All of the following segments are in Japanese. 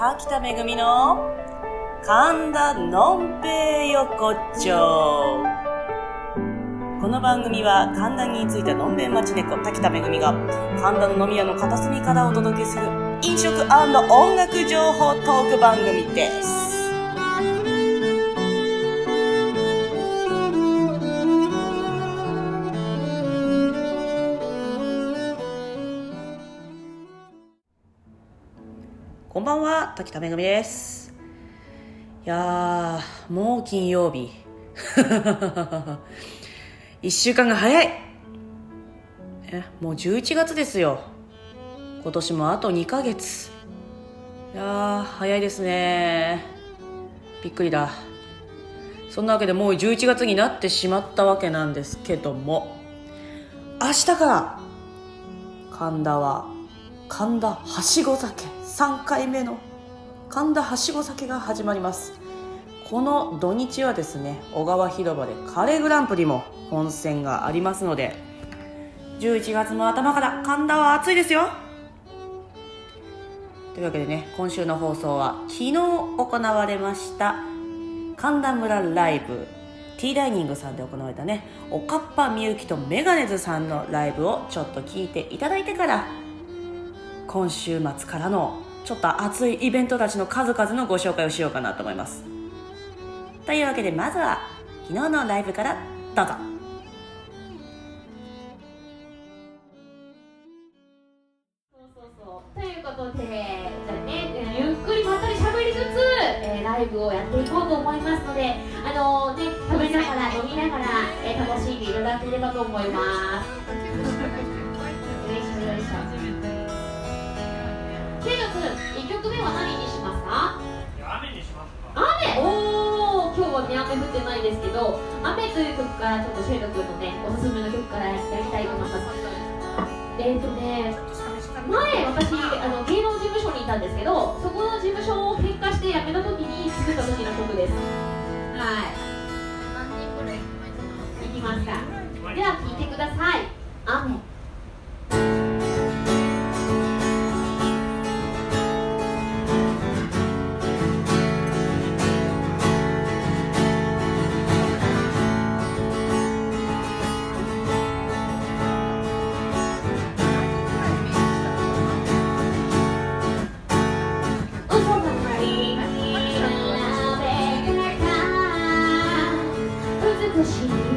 滝田めぐみの神田のんぺい横丁。この番組は神田についたのんべん町猫滝田めぐみが神田の飲み屋の片隅からお届けする飲食音楽情報トーク番組です。んは、滝田めぐみです。いやー、もう金曜日。一週間が早いえ、もう11月ですよ。今年もあと2ヶ月。いやー、早いですね。びっくりだ。そんなわけでもう11月になってしまったわけなんですけども、明日から、神田は神田はしご酒3回目の神田はしご酒が始まります。この土日はですね小川広場でカレーグランプリも本戦がありますので11月の頭から神田は暑いですよ。というわけでね今週の放送は昨日行われました神田村ライブティーダイニングさんで行われたねおかっぱみゆきとメガネズさんのライブをちょっと聞いていただいてから今週末からのちょっと熱いイベントたちの数々のご紹介をしようかなと思います。というわけでまずは昨日のライブからどうぞ。そうそうそう。ということでじゃあねゆっくりまったり喋りつつ、えーライブをやっていこうと思いますのであのね食べながら飲みながら、えー楽しんでいただければと思います。よいしょよいしょケイト君1曲目は何にしますか？雨にしますか。雨？おお今日はね雨降ってないですけど雨という曲からちょっとシェイト君のねおすすめの曲からやりたいと思います。えっ、ー、とね前私あの芸能事務所にいたんですけどそこの事務所を喧嘩して辞めた時に作った時の曲です。はい。い。きますか。では聴いてください。雨不行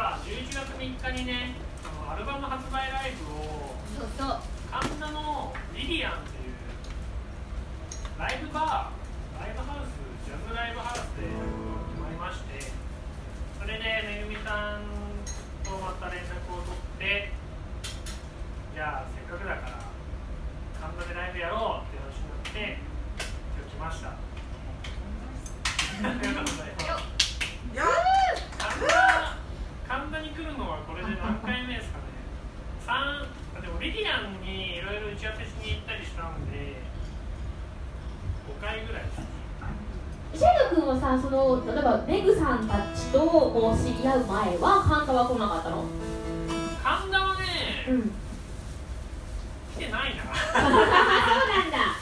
実は11月3日にねあのアルバム発売ライブをそうそう。神田のリリアンっていうライブバーライブハウスジャズライブハウスで決まりましてそれでめぐみさんとまた連絡を取ってじゃあせっかくだから神田でライブやろうって話になって今日来ましたありがとうございます神田神田に来るのはこれで何回目ですかね三あでもリディアンにいろいろ打ち合わせしに行ったりしたんで5回ぐらいですシェル君はさ、その例えばメグさんたちとこう知り合う前は神田は来なかったの？神田はねん。来てないなそうなんだ。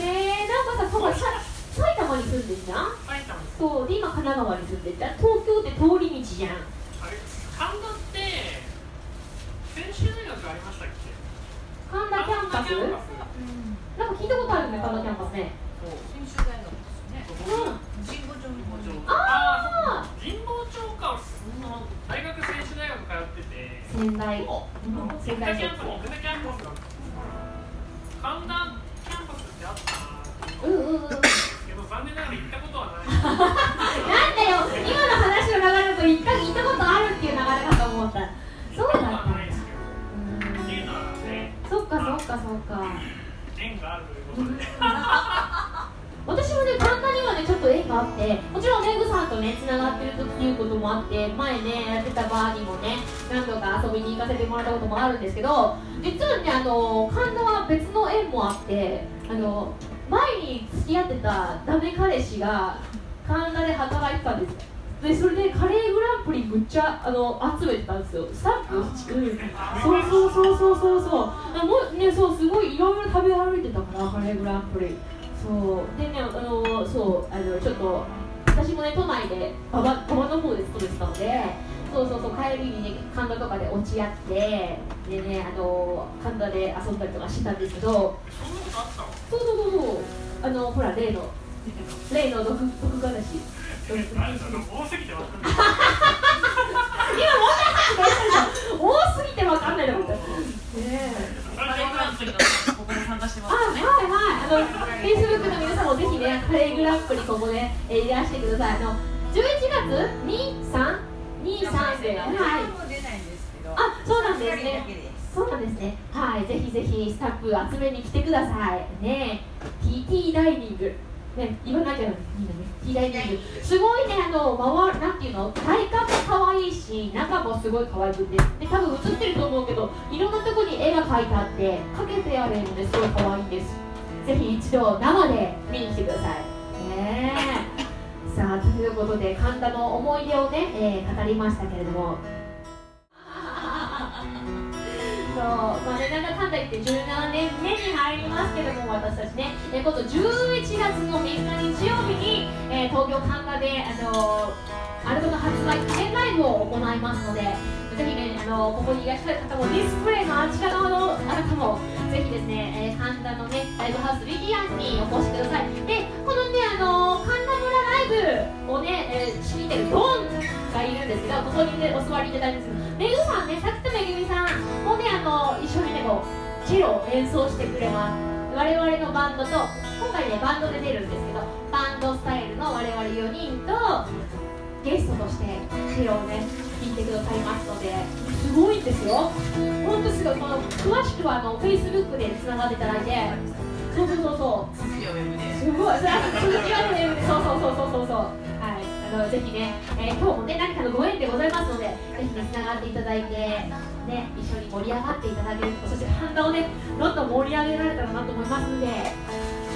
えー、なんかさ、そうか、さ埼玉に住んでんじゃん？埼玉そう、で今神奈川に住んでんじゃん？東京って通り道じゃん。あれ神田ってありましたっけ神田キャンパス。神田キャンパスなんか聞いたことあるね、神田キャンパスね。専修大学ですね。うん。神保町にああ神保町かその大学専修大学通ってて仙台。仙台キャンパス仙台キャンパス神田キャンパスってあったなうんうんうん。けど残念ながら行ったことはないなんだよ、今の話の流れだと一回行ったことあるっていう流れかと思った。そうだったそっかそっかそっか。縁があるということで私もね、神田にはね、ちょっと縁があって、もちろんメグさんとね、つながってるっていうこともあって、前ね、やってたバーにもね、何度か遊びに行かせてもらったこともあるんですけど、実はね、あの、神田は別の縁もあって、あの、前に付き合ってたダメ彼氏が、神田で働いてたんですよ。で、それでカレーグランプリむっちゃあの集めてたんですよ。スタンプ、うん、そうそうそうそうそうそう。あもうね、そう、すごいいろいろ食べ歩いてたから、カレーグランプリ。そうでねあのそうあのちょっと私もね都内で馬場の方で勤めてたのでそうそうそう帰りにね神田とかで落ち合ってでねあの神田で遊んだりとかしてたんですけどそうそうそうそうあのほら例の例の毒毒話多すぎてわかんない多すぎてわかんないだろねえカレーグランプリのここで参加してますあ、よね。はいはい、あの、フェイスブックの皆さんもぜひね、カレーグランプリここで、えいらしてください。あの、11月2、3、2、3で、はい。あ、そうなんですね。そうなんですね。はい、ぜひぜひスタッフ集めに来てください。ね、TT ダイニング。ね、言わなきゃいいんだね。T ダイニング。すごいね、あの、回る、なんていうの、体感も可愛いし、中もすごい可愛くて、で、多分映ってると思うけど、いろんなとこに絵が描いてあって、かけてあるのですごい可愛いんです。ぜひ一度生で見に来てください。ねえ。さあ、ということで、神田の思い出をね、えー語りましたけれども。そう、まあね、なんだかんだ言って17年目に入りますけども、私たちね、えー今度11月の3日日曜日に、えー東京神田で、あのアルバム発売記念ライブを行いますので、ぜひね、あのここにいらっしゃる方も、ディスプレイのあちら側のあなたも、ぜひですね、えー神田のね、ライブハウスリディアンにお越しください。で、このね、あの神田村ライブをね、えーしに来てるドンがいるんですけど、ここにね、お座りいただいてるんですけど、めぐさんね、さきとめぐみさんもね、あの一緒にね、こう、チェロを演奏してくれます。我々のバンドと、今回ね、バンドで出るんですけど、バンドスタイルの我々4人と、ゲストとしてチェロをね、弾いてくださいますので、すごいよ。本当すごいこの詳しくはあの Facebook でつながっていただいて。そうそうそうそう。すごい、続きはね、そうそうそうそうそうそう、のぜひね、えー今日もね、何かのご縁でございますので、ぜひね、つながっていただいて、ね、一緒に盛り上がっていただける、そして版画をね、どんどん盛り上げられたらなと思いますので、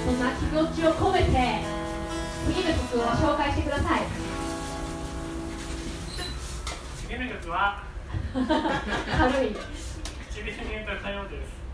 そんな気持ちを込めて、次の曲を紹介してください。次の曲は？軽い。唇に歌歌謡です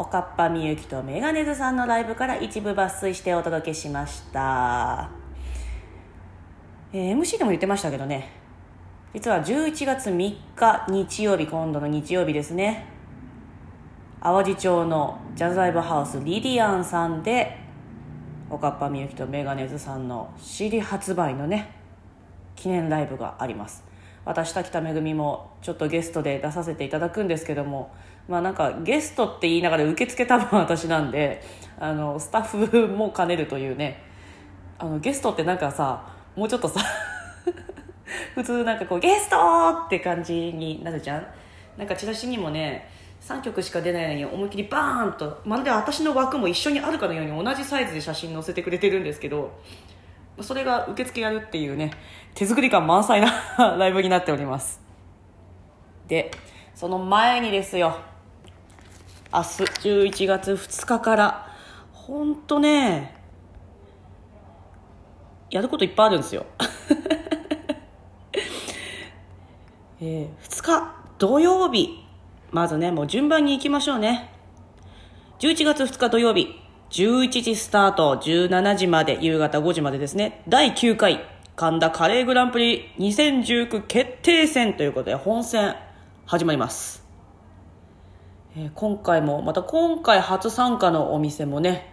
おかっぱみゆきとメガネズさんのライブから一部抜粋してお届けしました、えー MC でも言ってましたけどね。実は11月3日日曜日今度の日曜日ですね。淡路町のジャズライブハウスリディアンさんでおかっぱみゆきとメガネズさんの CD 発売のね記念ライブがあります。私滝田めぐみもちょっとゲストで出させていただくんですけどもまあなんかゲストって言いながら受付多分私なんであのスタッフも兼ねるというねあのゲストってなんかさもうちょっとさ 普通なんかこうゲストって感じになるじゃん?なんかチラシにもね3曲しか出ないのに思いっきりバーンとまるで私の枠も一緒にあるかのように同じサイズで写真載せてくれてるんですけどそれが受付やるっていうね手作り感満載な ライブになっております。でその前にですよ明日11月2日から本当ねやることいっぱいあるんですよ。えー、2日土曜日。まずねもう順番に行きましょうね。11月2日土曜日。11時スタート17時まで夕方5時までですね。第9回神田カレーグランプリ2019決定戦ということで本戦始まります、えー今回もまた今回初参加のお店もね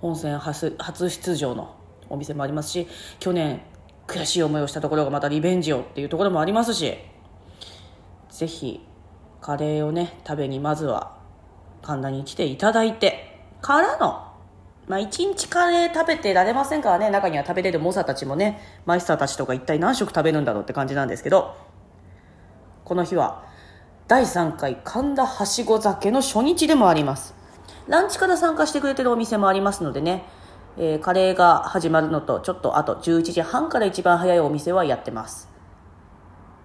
本戦初初出場のお店もありますし去年悔しい思いをしたところがまたリベンジをっていうところもありますしぜひカレーをね食べにまずは神田に来ていただいてからの。まあ一日カレー食べてられませんからね。中には食べれる猛者たちもね。マイスターたちとか一体何食食べるんだろうって感じなんですけど。この日は第3回神田はしご酒の初日でもあります。ランチから参加してくれてるお店もありますのでね、えーカレーが始まるのとちょっとあと11時半から一番早いお店はやってます。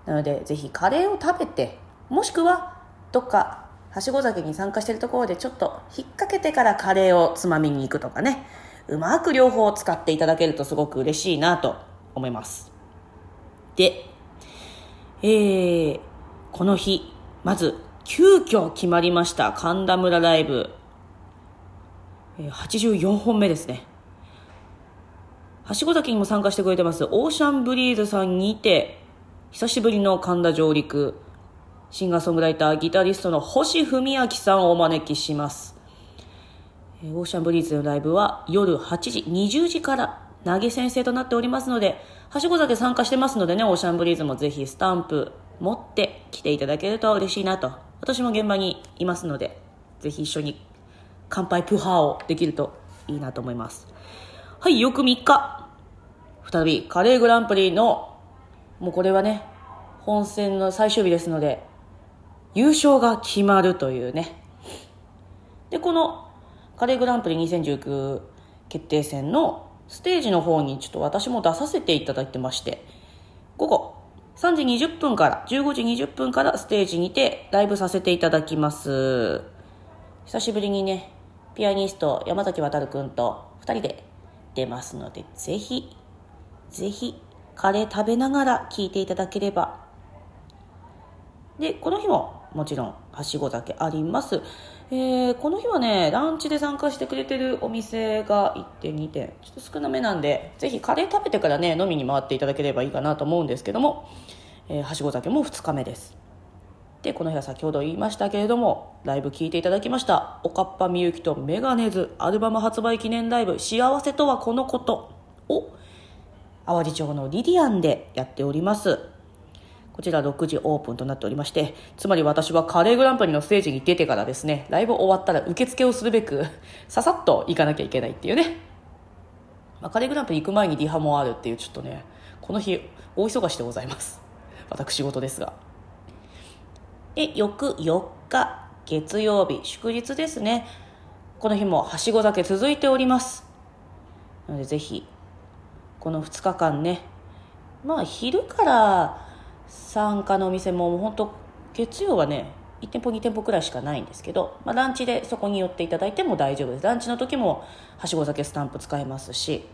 なのでぜひカレーを食べてもしくはどっかはしご酒に参加しているところでちょっと引っ掛けてからカレーをつまみに行くとかね。うまく両方使っていただけるとすごく嬉しいなと思います。でえー、この日まず急遽決まりました神田村ライブ。84本目ですね。はしご酒にも参加してくれてますオーシャンブリーズさんにて久しぶりの神田上陸。シンガーソングライターギタリストの星文明さんをお招きします。オーシャンブリーズのライブは夜8時20時から投げ先生となっておりますのではしご酒参加してますのでねオーシャンブリーズもぜひスタンプ持って来ていただけると嬉しいなと私も現場にいますのでぜひ一緒に乾杯プハーをできるといいなと思います。はい翌3日。再びカレーグランプリのもうこれはね本戦の最終日ですので優勝が決まるというね。でこのカレーグランプリ2019決定戦のステージの方にちょっと私も出させていただいてまして午後3時20分から15時20分からステージにてライブさせていただきます。久しぶりにねピアニスト山崎渉君と2人で出ますのでぜひぜひカレー食べながら聴いていただければ。でこの日ももちろんはしご酒あります、えーこの日はねランチで参加してくれてるお店が1点2点ちょっと少なめなんでぜひカレー食べてからね飲みに回っていただければいいかなと思うんですけども、えーはしご酒も2日目です。でこの日は先ほど言いましたけれどもライブ聴いていただきました。おかっぱみゆきとメガネズアルバム発売記念ライブ「幸せとはこのこと」を淡路町のリディアンでやっております。こちら6時オープンとなっておりましてつまり私はカレーグランプリのステージに出てからですねライブ終わったら受付をするべくささっと行かなきゃいけないっていうね、まあ、カレーグランプリ行く前にリハもあるっていうちょっとねこの日大忙しでございます。私事ですが。で翌4日月曜日祝日ですね。この日もはしご酒続いております。なのでぜひこの2日間ねまあ昼から参加のお店も本当月曜はね1店舗2店舗くらいしかないんですけど、まあ、ランチでそこに寄っていただいても大丈夫です。ランチの時もはしご酒スタンプ使えますし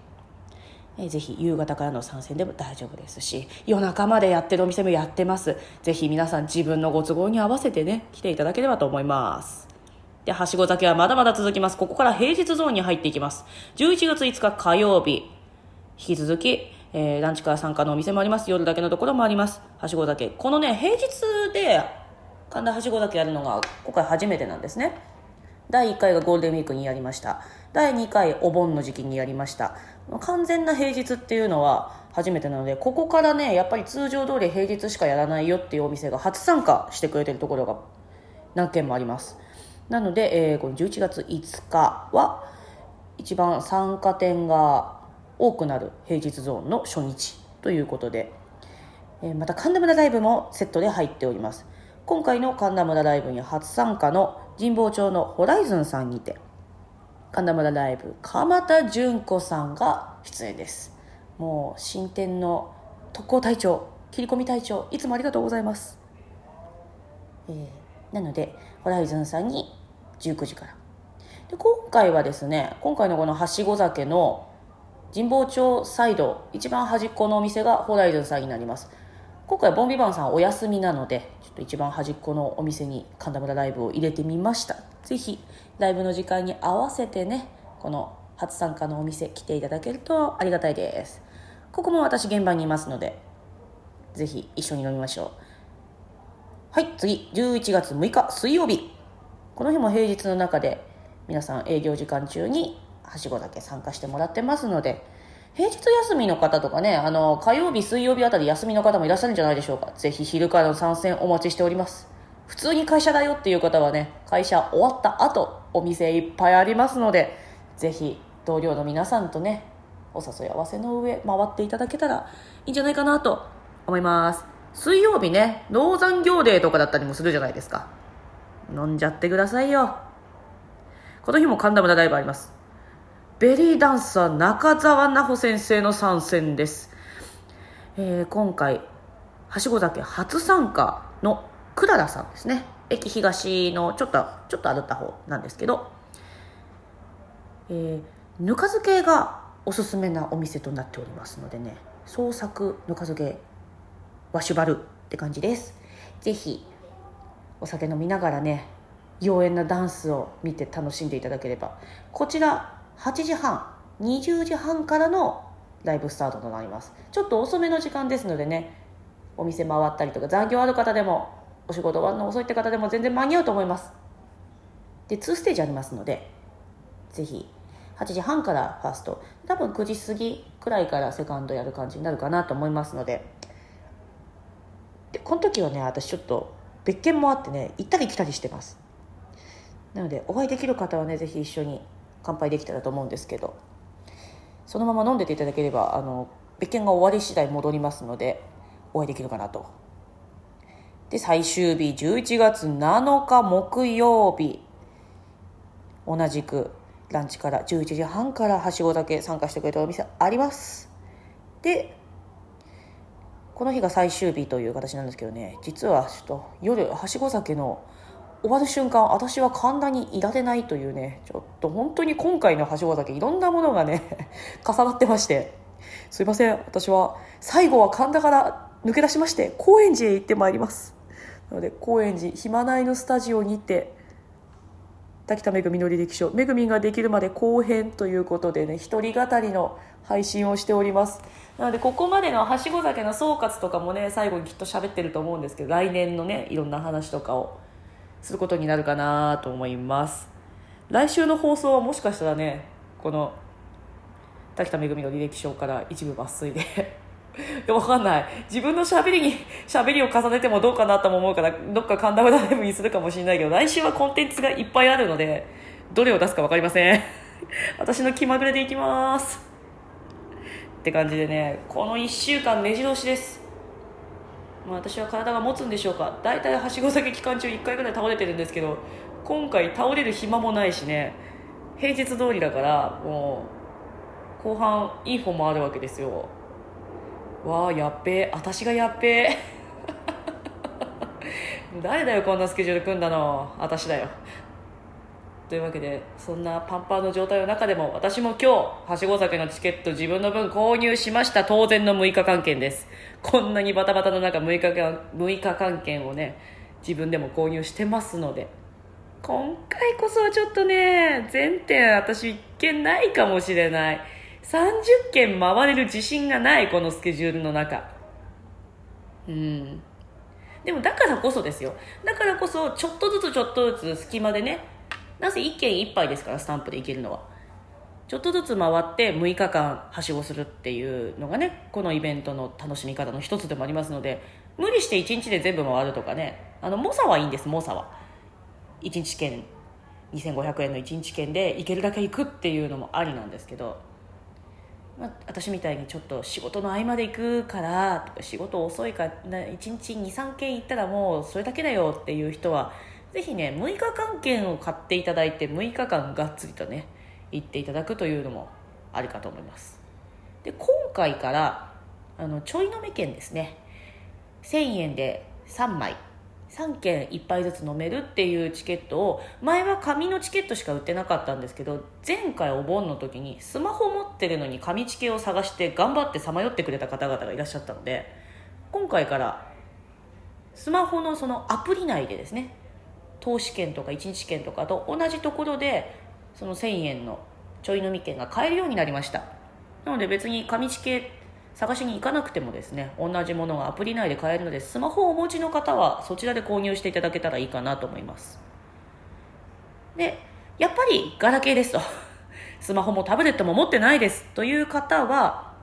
えーぜひ夕方からの参戦でも大丈夫ですし夜中までやってるお店もやってます。ぜひ皆さん自分のご都合に合わせてね来ていただければと思います。ではしご酒はまだまだ続きます。ここから平日ゾーンに入っていきます。11月5日火曜日引き続き、えーランチから参加のお店もあります。夜だけのところもあります。はしご酒。このね平日で神田はしご酒やるのが今回初めてなんですね。第1回がゴールデンウィークにやりました。第2回お盆の時期にやりました。完全な平日っていうのは初めてなのでここからねやっぱり通常通り平日しかやらないよっていうお店が初参加してくれてるところが何件もあります。なので、えーこの11月5日は一番参加店が多くなる平日ゾーンの初日ということで、えーまた神田村ライブもセットで入っております。今回の神田村ライブに初参加の神保町のホライズンさんにて神田村ライブ鎌田純子さんが出演です。もう新店の特攻隊長切り込み隊長いつもありがとうございます、えーなのでホライズンさんに19時から。で今回はですね今回のこのはしご酒の神保町サイド一番端っこのお店がホライズンさんになります。今回ボンビバンさんお休みなのでちょっと一番端っこのお店に神田村ライブを入れてみました。ぜひライブの時間に合わせてねこの初参加のお店来ていただけるとありがたいです。ここも私現場にいますのでぜひ一緒に飲みましょう。はい次11月6日水曜日。この日も平日の中で皆さん営業時間中にはしごだけ参加してもらってますので平日休みの方とかねあの火曜日水曜日あたり休みの方もいらっしゃるんじゃないでしょうか。ぜひ昼からの参戦お待ちしております。普通に会社だよっていう方はね会社終わった後お店いっぱいありますのでぜひ同僚の皆さんとねお誘い合わせの上回っていただけたらいいんじゃないかなと思います。水曜日ね農山行デーとかだったりもするじゃないですか。飲んじゃってくださいよ。この日も神田村ライブあります。ベリーダンサー中澤奈穂先生の参戦です、えー今回はしご酒初参加のクララさんですね。駅東のちょっとちょっと歩った方なんですけど、えーぬか漬けがおすすめなお店となっておりますのでね。創作ぬか漬けワシュバルって感じです。ぜひお酒飲みながらね妖艶なダンスを見て楽しんでいただければ。こちら8時半20時半からのライブスタートとなります。ちょっと遅めの時間ですのでねお店回ったりとか残業ある方でもお仕事終わるの遅いって方でも全然間に合うと思います。で2ステージありますのでぜひ8時半からファースト。多分9時過ぎくらいからセカンドやる感じになるかなと思いますので。でこの時はね私ちょっと別件もあってね行ったり来たりしてます。なのでお会いできる方はねぜひ一緒に乾杯できたらと思うんですけどそのまま飲んでていただければあの別件が終わり次第戻りますのでお会いできるかなと。で最終日11月7日木曜日同じくランチから11時半からはしごだけ参加してくれたお店あります。でこの日が最終日という形なんですけどね実はちょっと夜はしご酒の終わる瞬間私は神田にいられないというねちょっと本当に今回のはしご酒いろんなものがね 重なってましてすいません私は最後は神田から抜け出しまして高円寺へ行ってまいります。なので高円寺ひまないのスタジオにて滝田めぐみの履歴書めぐみができるまで後編ということでね一人語りの配信をしております。なのでここまでのはしご酒の総括とかもね最後にきっと喋ってると思うんですけど来年のねいろんな話とかを。することになるかなと思います。来週の放送はもしかしたらねこの滝田めぐみの履歴書から一部抜粋で。い やわかんない。自分のしゃべりにしゃべりを重ねてもどうかなとも思うからどっか神田村ライブにするかもしれないけど来週はコンテンツがいっぱいあるのでどれを出すか分かりません。私の気まぐれでいきます。って感じでねこの1週間目白押しです。まあ、私は体が持つんでしょうか。大体はしご酒期間中1回ぐらい倒れてるんですけど今回倒れる暇もないしね。平日通りだからもう後半いい方もあるわけですよ。わあやっべえ。私がやっべえ。誰だよこんなスケジュール組んだの。私だよ。というわけでそんなパンパンの状態の中でも私も今日はしご酒のチケット自分の分購入しました当然の6日間券です。こんなにバタバタの中6日間 ,6 日間券をね自分でも購入してますので今回こそはちょっとね全店私1件ないかもしれない。30件回れる自信がないこのスケジュールの中。うん。でもだからこそですよ。だからこそちょっとずつちょっとずつ隙間でねなぜ1件1杯ですからスタンプでいけるのは。ちょっとずつ回って6日間はしごするっていうのがねこのイベントの楽しみ方の一つでもありますので無理して1日で全部回るとかねあの猛者はいいんです猛者は。1日券2500円の1日券で行けるだけ行くっていうのもありなんですけどまあ、私みたいにちょっと仕事の合間で行くからとか仕事遅いから1日23件行ったらもうそれだけだよっていう人はぜひね6日間券を買っていただいて6日間がっつりとね行っていただくというのもありかと思います。で今回からあのちょい飲み券ですね。1000円で3枚3件1杯ずつ飲めるっていうチケットを前は紙のチケットしか売ってなかったんですけど前回お盆の時にスマホ持ってるのに紙チケを探して頑張ってさまよってくれた方々がいらっしゃったので今回からスマホのそのアプリ内でですね投資券とか1日券とかと同じところでその1000円のちょい飲み券が買えるようになりました。なので別に紙チケ探しに行かなくてもですね同じものがアプリ内で買えるのでスマホをお持ちの方はそちらで購入していただけたらいいかなと思います。でやっぱりガラケーですと。スマホもタブレットも持ってないです。という方は、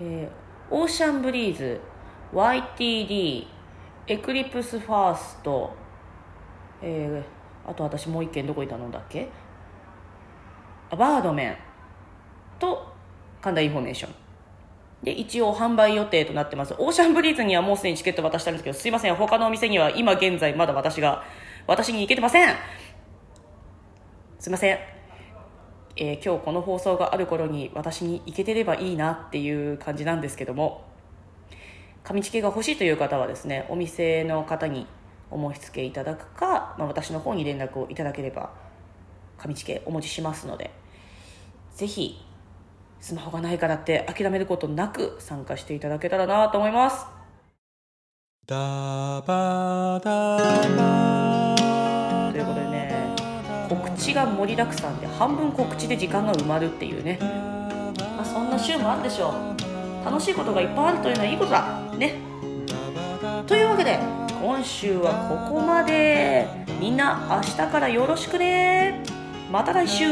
えー、オーシャンブリーズ YTD エクリプスファースト、えー、あと私もう一件どこに頼んだっけ？バードメンと神田インフォメーションで、一応販売予定となってます。オーシャンブリーズにはもうすでにチケット渡したんですけど、すいません。他のお店には今現在まだ私が、私に行けてません。すいません。えー、今日この放送がある頃に私に行けてればいいなっていう感じなんですけども、紙チケが欲しいという方はですね、お店の方にお申し付けいただくか、まあ、私の方に連絡をいただければ、紙チケお持ちしますので、ぜひスマホがないからって諦めることなく参加していただけたらなと思います。ダバダバということでね告知が盛りだくさんで半分告知で時間が埋まるっていうね。まあそんな週もあるでしょう。楽しいことがいっぱいあるというのはいいことだ。ね。というわけで今週はここまで。みんな明日からよろしくね。また来週。